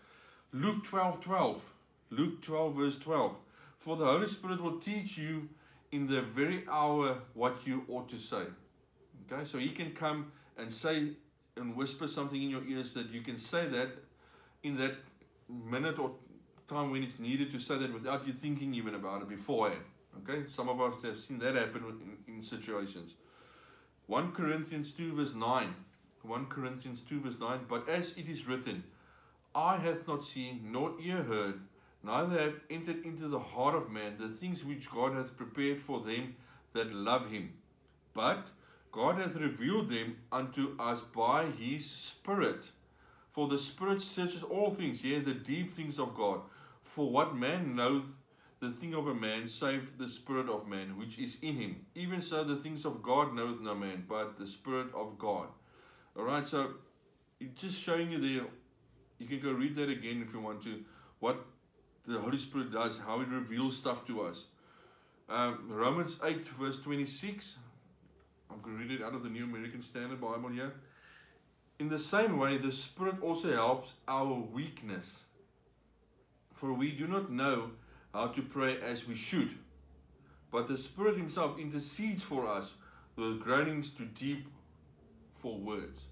[SPEAKER 1] Luke 12 12. Luke 12, verse 12. For the Holy Spirit will teach you in the very hour what you ought to say. Okay, so he can come and say and whisper something in your ears that you can say that in that minute or time when it's needed to say that without you thinking even about it beforehand. Okay, some of us have seen that happen in, in situations. 1 Corinthians 2 verse 9. 1 Corinthians 2 verse 9. But as it is written, Eye hath not seen, nor ear heard, neither have entered into the heart of man the things which God hath prepared for them that love him. But God hath revealed them unto us by his Spirit. For the Spirit searches all things, yea, the deep things of God. For what man knoweth the thing of a man save the spirit of man which is in him. Even so, the things of God knoweth no man, but the spirit of God. All right, so just showing you there. You can go read that again if you want to. What the Holy Spirit does, how it reveals stuff to us. Um, Romans 8, verse 26. I'm going to read it out of the New American Standard Bible here. In the same way, the Spirit also helps our weakness. For we do not know how to pray as we should. But the Spirit Himself intercedes for us with groanings too deep for words.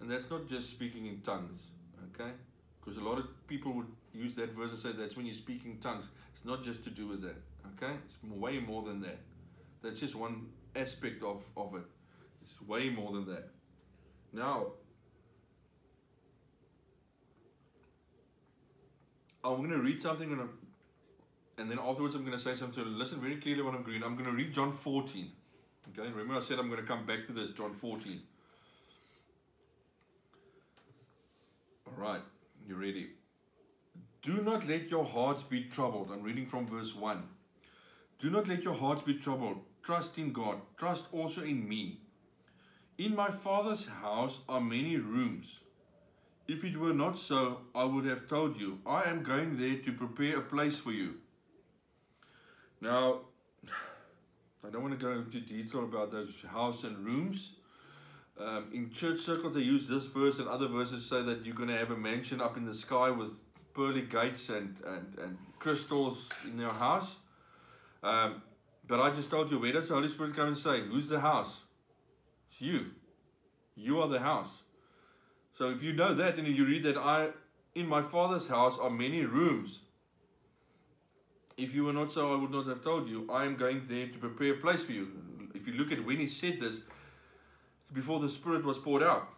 [SPEAKER 1] And that's not just speaking in tongues, okay? Because a lot of people would use that verse and say that's when you're speaking tongues. It's not just to do with that. Okay? It's way more than that. That's just one aspect of, of it. It's way more than that. Now, I'm going to read something and, and then afterwards I'm going to say something. Listen very clearly when I'm reading. I'm going to read John 14. Okay, remember I said I'm going to come back to this, John 14. All right, you ready? Do not let your hearts be troubled. I'm reading from verse 1. Do not let your hearts be troubled. Trust in God. Trust also in me. In my Father's house are many rooms. If it were not so, I would have told you. I am going there to prepare a place for you. Now, I don't want to go into detail about those house and rooms. Um, in church circles, they use this verse and other verses say that you're going to have a mansion up in the sky with pearly gates and, and, and crystals in your house. Um, but I just told you, where does the Holy Spirit come and say, Who's the house? It's you. You are the house. So if you know that and you read that I in my father's house are many rooms. If you were not so, I would not have told you. I am going there to prepare a place for you. If you look at when he said this, before the Spirit was poured out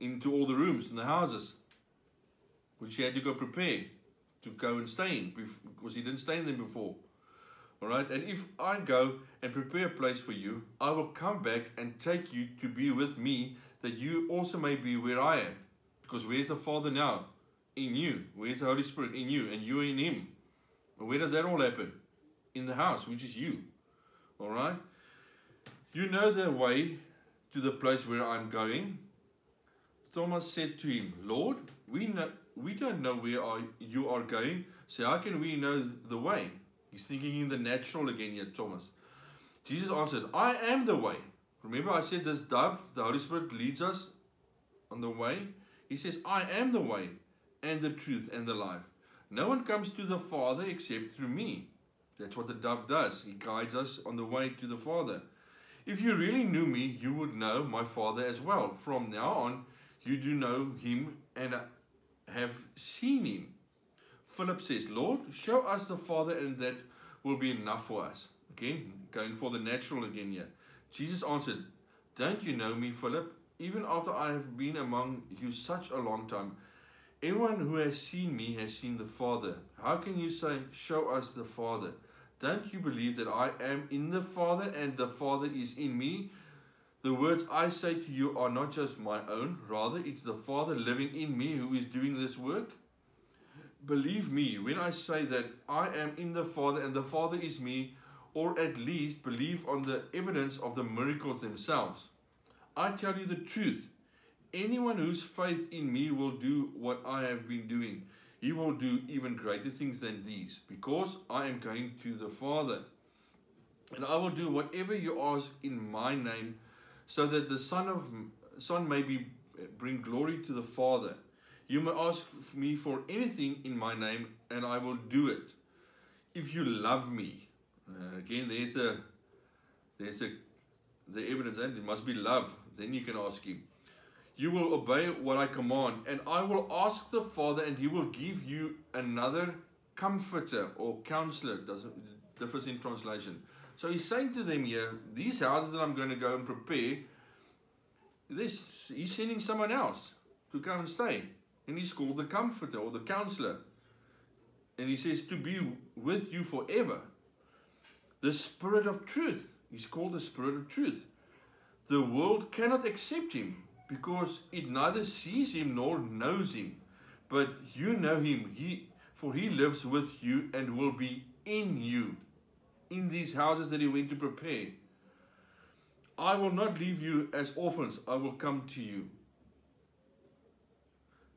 [SPEAKER 1] into all the rooms and the houses, which he had to go prepare to go and stay in because he didn't stay in them before. All right, and if I go and prepare a place for you, I will come back and take you to be with me, that you also may be where I am. Because where's the Father now? In you. Where's the Holy Spirit? In you. And you in Him. And where does that all happen? In the house, which is you. All right? You know the way to the place where I'm going. Thomas said to him, Lord, we know we don't know where are, you are going, so how can we know the way? He's thinking in the natural again here, Thomas. Jesus answered, I am the way. Remember, I said this dove, the Holy Spirit leads us on the way. He says, I am the way and the truth and the life. No one comes to the Father except through me. That's what the dove does. He guides us on the way to the Father. If you really knew me, you would know my Father as well. From now on, you do know him and have seen him. Philip says, Lord, show us the Father, and that will be enough for us. Again, going for the natural again here. Jesus answered, Don't you know me, Philip? Even after I have been among you such a long time, everyone who has seen me has seen the Father. How can you say, Show us the Father? Don't you believe that I am in the Father and the Father is in me? The words I say to you are not just my own, rather, it's the Father living in me who is doing this work. Believe me when I say that I am in the Father and the Father is me, or at least believe on the evidence of the miracles themselves. I tell you the truth. Anyone whose faith in me will do what I have been doing. He will do even greater things than these, because I am going to the Father. And I will do whatever you ask in my name, so that the Son of Son may be bring glory to the Father. You may ask me for anything in my name, and I will do it. If you love me, uh, again, there's the there's the the evidence, and it must be love. Then you can ask him. You will obey what I command, and I will ask the Father, and He will give you another comforter or counselor. Doesn't differs in translation. So He's saying to them here, these houses that I'm going to go and prepare. This He's sending someone else to come and stay. And he's called the comforter or the counselor. And he says to be with you forever. The spirit of truth. He's called the spirit of truth. The world cannot accept him because it neither sees him nor knows him. But you know him, he, for he lives with you and will be in you, in these houses that he went to prepare. I will not leave you as orphans, I will come to you.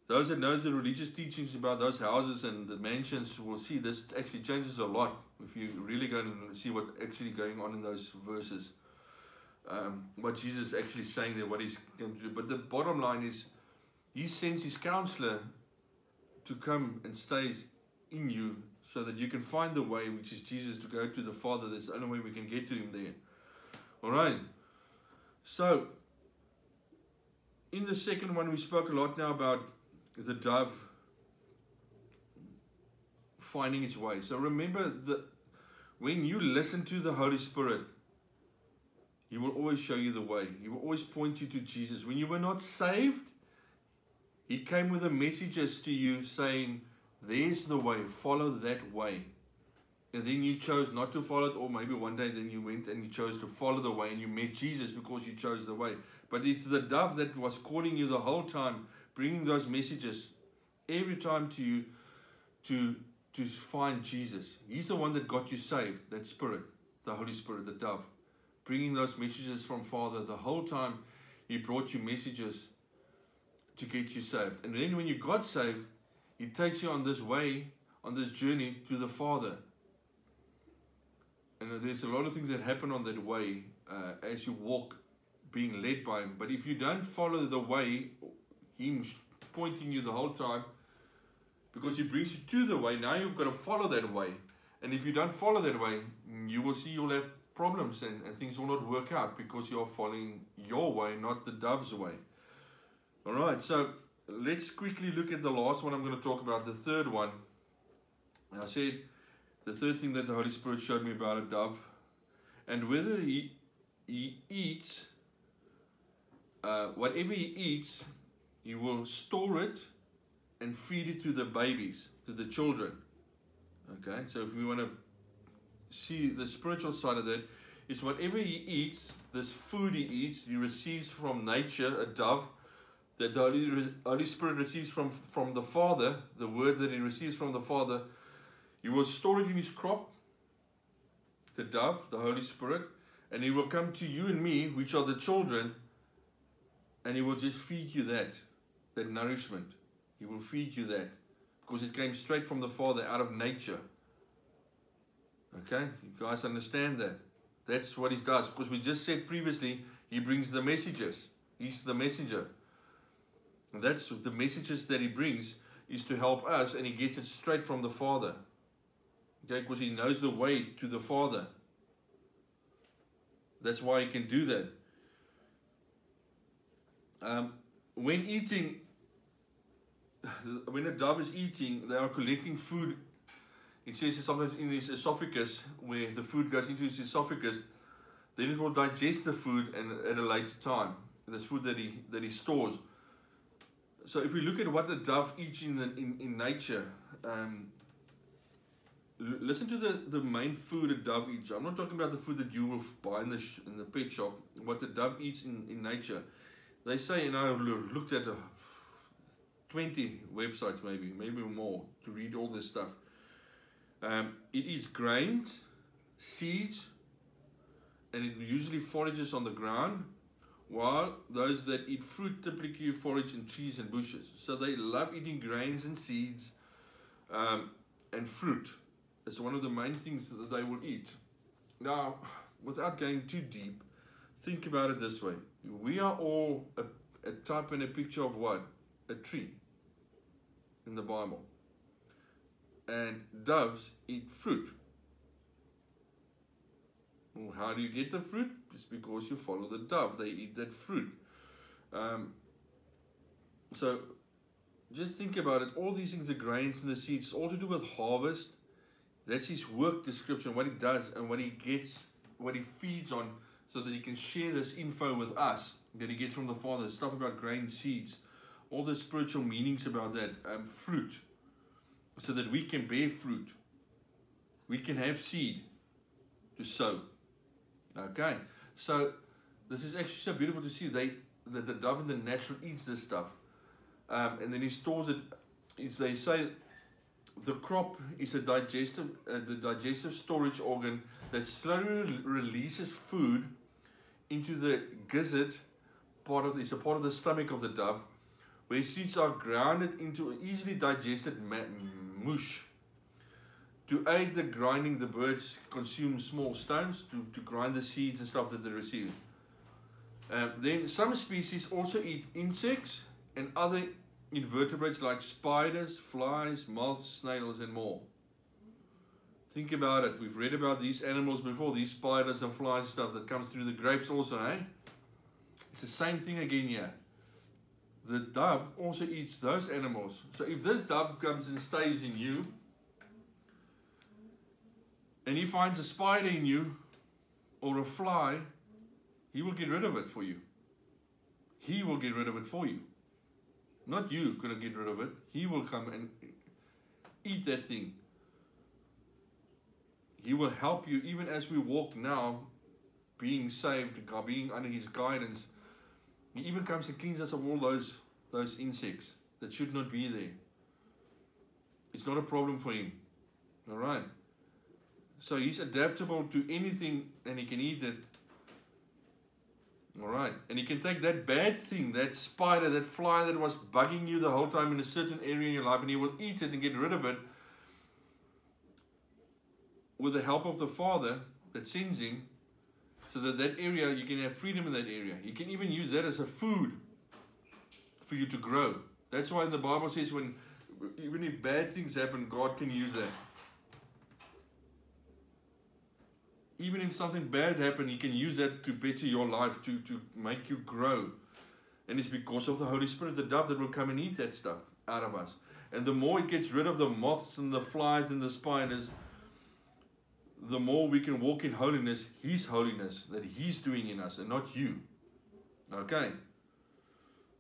[SPEAKER 1] Those that know the religious teachings about those houses and the mansions will see this actually changes a lot if you really go and see what's actually going on in those verses. Um, what Jesus is actually saying there, what he's going to do. But the bottom line is, he sends his counselor to come and stays in you so that you can find the way, which is Jesus, to go to the Father. That's the only way we can get to him there. All right. So, in the second one, we spoke a lot now about the dove finding its way. So remember that when you listen to the Holy Spirit, He will always show you the way. He will always point you to Jesus. When you were not saved, He came with a messages to you saying, There's the way, follow that way. And then you chose not to follow it, or maybe one day then you went and you chose to follow the way and you met Jesus because you chose the way. But it's the dove that was calling you the whole time, bringing those messages every time to you to, to find Jesus. He's the one that got you saved, that spirit, the Holy Spirit, the dove. Bringing those messages from Father the whole time, He brought you messages to get you saved. And then when you got saved, He takes you on this way, on this journey to the Father. And there's a lot of things that happen on that way uh, as you walk being led by Him. But if you don't follow the way, Him pointing you the whole time, because He brings you to the way, now you've got to follow that way. And if you don't follow that way, you will see you'll have problems and, and things will not work out because you're following your way, not the dove's way. All right, so let's quickly look at the last one I'm going to talk about, the third one. I said the third thing that the Holy Spirit showed me about a dove, and whether he he eats uh, whatever he eats, he will store it and feed it to the babies, to the children. Okay, so if we want to see the spiritual side of that, is whatever he eats, this food he eats, he receives from nature, a dove, that the Holy, Holy Spirit receives from, from the Father, the word that he receives from the Father, he will store it in his crop, the dove, the Holy Spirit, and he will come to you and me, which are the children, and he will just feed you that, that nourishment. He will feed you that because it came straight from the Father out of nature. Okay, you guys understand that? That's what he does because we just said previously he brings the messages. He's the messenger. And that's the messages that he brings is to help us and he gets it straight from the Father. Okay, because he knows the way to the Father. That's why he can do that. Um, when eating, [SIGHS] when a dove is eating, they are collecting food. It says sometimes in his esophagus, where the food goes into his esophagus, then it will digest the food and at a later time. This food that he that he stores. So if we look at what the dove eats in the, in, in nature, um, listen to the, the main food a dove eats. I'm not talking about the food that you will buy in the in the pet shop. What the dove eats in, in nature. They say, and I have looked at uh, 20 websites, maybe, maybe more, to read all this stuff. Um, it eats grains, seeds, and it usually forages on the ground, while those that eat fruit typically forage in trees and bushes. So they love eating grains and seeds um, and fruit. It's one of the main things that they will eat. Now, without going too deep, think about it this way we are all a, a type and a picture of what? A tree in the Bible. And doves eat fruit. Well, how do you get the fruit? It's because you follow the dove. They eat that fruit. Um, so just think about it. All these things, the grains and the seeds, all to do with harvest. That's his work description, what he does and what he gets, what he feeds on so that he can share this info with us that he gets from the Father, stuff about grain, seeds, all the spiritual meanings about that, um, fruit, so that we can bear fruit. We can have seed to sow. Okay, so this is actually so beautiful to see. They that the dove in the natural eats this stuff, um, and then he stores it. Is they say the crop is a digestive, uh, the digestive storage organ that slowly releases food into the gizzard part of the, it's a part of the stomach of the dove where seeds are grounded into easily digested mush. To aid the grinding, the birds consume small stones to, to grind the seeds and stuff that they receive. Um, then some species also eat insects and other invertebrates like spiders, flies, moths, snails, and more. Think about it. We've read about these animals before, these spiders and flies stuff that comes through the grapes also, eh? It's the same thing again here. The dove also eats those animals. So if this dove comes and stays in you, and he finds a spider in you or a fly, he will get rid of it for you. He will get rid of it for you. Not you to get rid of it. He will come and eat that thing. He will help you even as we walk now, being saved, being under His guidance. He even comes and cleans us of all those those insects that should not be there. It's not a problem for Him. All right. So He's adaptable to anything, and He can eat it. All right. And He can take that bad thing, that spider, that fly that was bugging you the whole time in a certain area in your life, and He will eat it and get rid of it with the help of the Father that sends him, so that that area, you can have freedom in that area. You can even use that as a food for you to grow. That's why in the Bible says when, even if bad things happen, God can use that. Even if something bad happened, He can use that to better your life, to, to make you grow. And it's because of the Holy Spirit, the dove that will come and eat that stuff out of us. And the more it gets rid of the moths and the flies and the spiders, the more we can walk in holiness, His holiness that He's doing in us and not you. Okay?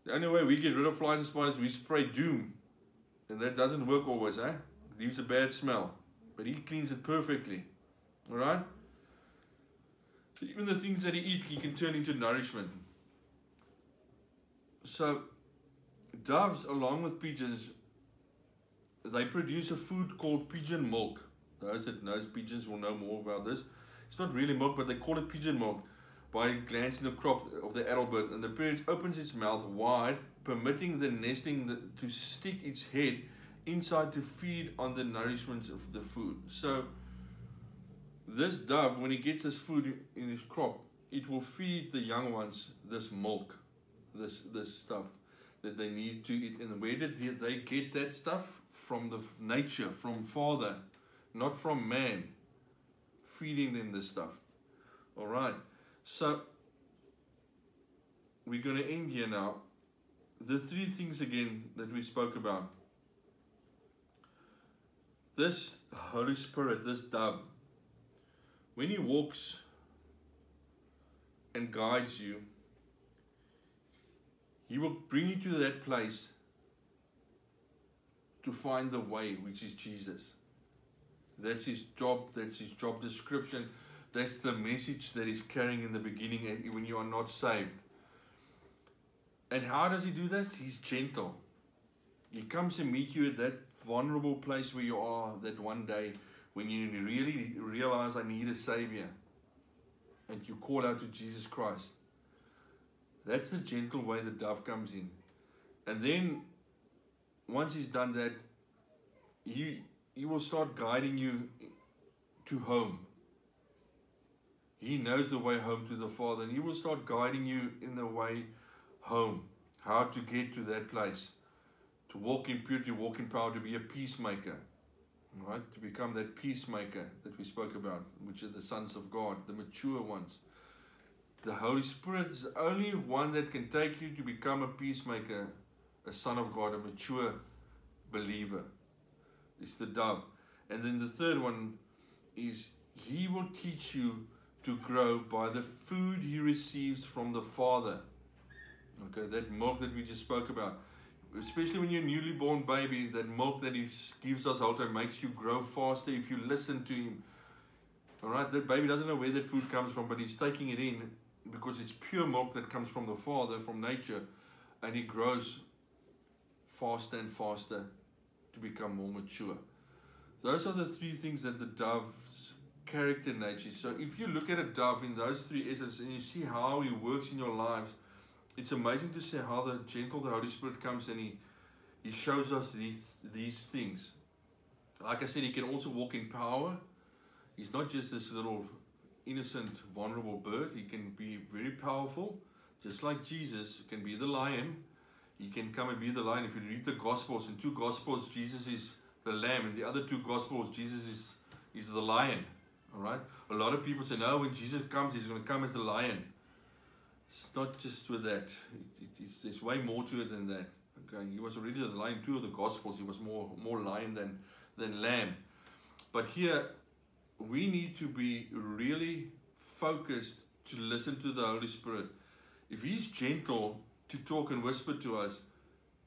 [SPEAKER 1] The only way we get rid of flies and spiders, we spray doom. And that doesn't work always, eh? It leaves a bad smell. But He cleans it perfectly. Alright? So even the things that He eats, He can turn into nourishment. So, doves, along with pigeons, they produce a food called pigeon milk. Those that knows pigeons will know more about this. It's not really milk, but they call it pigeon milk by glancing the crop of the adult bird. And the parent opens its mouth wide, permitting the nesting to stick its head inside to feed on the nourishment of the food. So, this dove, when it gets this food in its crop, it will feed the young ones this milk, this this stuff that they need to eat. And where did they get that stuff? From the nature, from Father not from man, feeding them this stuff. All right. So we're going to end here now. The three things again that we spoke about. This Holy Spirit, this dove, when he walks and guides you, he will bring you to that place to find the way, which is Jesus. That's his job. That's his job description. That's the message that he's carrying in the beginning eh, when you are not saved. And how does he do that? He's gentle. He comes and meet you at that vulnerable place where you are that one day when you really realize I need a savior. And you call out to Jesus Christ. That's the gentle way the dove comes in. And then once he's done that, you he will start guiding you to home. He knows the way home to the Father, and He will start guiding you in the way home. How to get to that place. To walk in purity, walk in power, to be a peacemaker. Right? To become that peacemaker that we spoke about, which are the sons of God, the mature ones. The Holy Spirit is the only one that can take you to become a peacemaker, a son of God, a mature believer. It's the dove. And then the third one is he will teach you to grow by the food he receives from the Father. Okay, that milk that we just spoke about. Especially when you're a newly born baby, that milk that he gives us all time makes you grow faster if you listen to him. Alright, that baby doesn't know where that food comes from, but he's taking it in because it's pure milk that comes from the Father, from nature, and he grows faster and faster to become more mature. Those are the three things that the dove's character nature. So if you look at a dove in those three essence and you see how he works in your lives, it's amazing to see how the gentle the Holy Spirit comes and he he shows us these these things. Like I said, he can also walk in power. He's not just this little innocent, vulnerable bird. He can be very powerful, just like Jesus can be the lion he can come and be the lion. If you read the Gospels, in two Gospels, Jesus is the lamb. In the other two Gospels, Jesus is, is the lion. All right? A lot of people say, no, when Jesus comes, he's going to come as the lion. It's not just with that. It, it, there's way more to it than that. Okay? He was already the lion. Two of the Gospels, he was more, more lion than, than lamb. But here, we need to be really focused to listen to the Holy Spirit. If He's gentle to talk and whisper to us,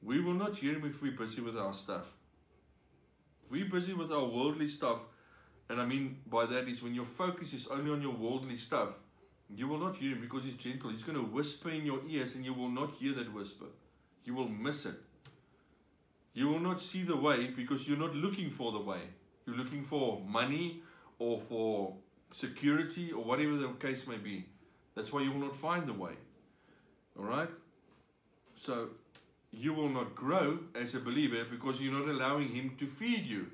[SPEAKER 1] we will not hear Him if we're busy with our stuff. If we're busy with our worldly stuff, and I mean by that is when your focus is only on your worldly stuff, you will not hear Him because He's gentle. He's going to whisper in your ears and you will not hear that whisper. You will miss it. You will not see the way because you're not looking for the way. You're looking for money or for security or whatever the case may be. That's why you will not find the way. All right? So you will not grow as a believer because you're not allowing Him to feed you.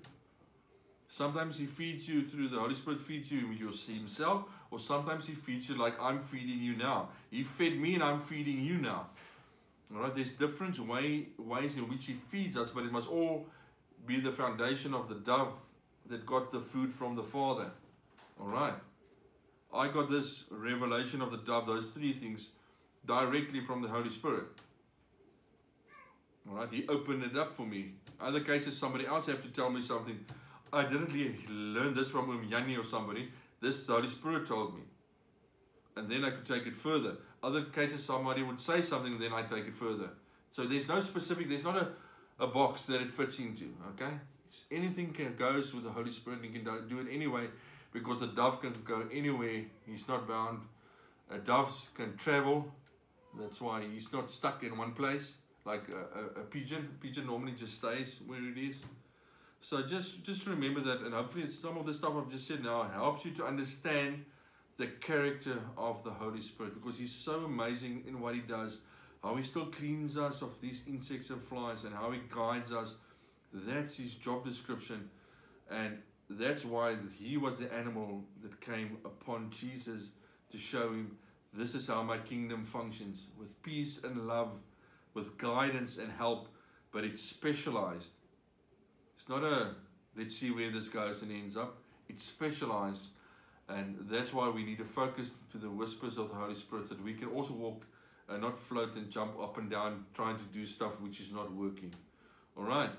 [SPEAKER 1] Sometimes He feeds you through the Holy Spirit, feeds you Himself, or sometimes He feeds you like I'm feeding you now. He fed me and I'm feeding you now. All right, there's different way, ways in which He feeds us, but it must all be the foundation of the dove that got the food from the Father. All right. I got this revelation of the dove, those three things, directly from the Holy Spirit. All right. He opened it up for me. Other cases, somebody else have to tell me something. I didn't learn this from Umyani or somebody. This the Holy Spirit told me. And then I could take it further. Other cases, somebody would say something, and then I take it further. So there's no specific, there's not a, a box that it fits into, okay? anything can goes with the Holy Spirit. You can do it anyway because a dove can go anywhere. He's not bound. A dove can travel. That's why he's not stuck in one place like a, a, a pigeon. Pigeon normally just stays where it is. So just just remember that, and hopefully some of the stuff I've just said now helps you to understand the character of the Holy Spirit because He's so amazing in what He does, how He still cleans us of these insects and flies, and how He guides us that's his job description. And that's why he was the animal that came upon Jesus to show him this is how my kingdom functions with peace and love, with guidance and help, but it's specialized. It's not a let's see where this goes and ends up. It's specialized. And that's why we need to focus to the whispers of the Holy Spirit that we can also walk and not float and jump up and down trying to do stuff which is not working. All right.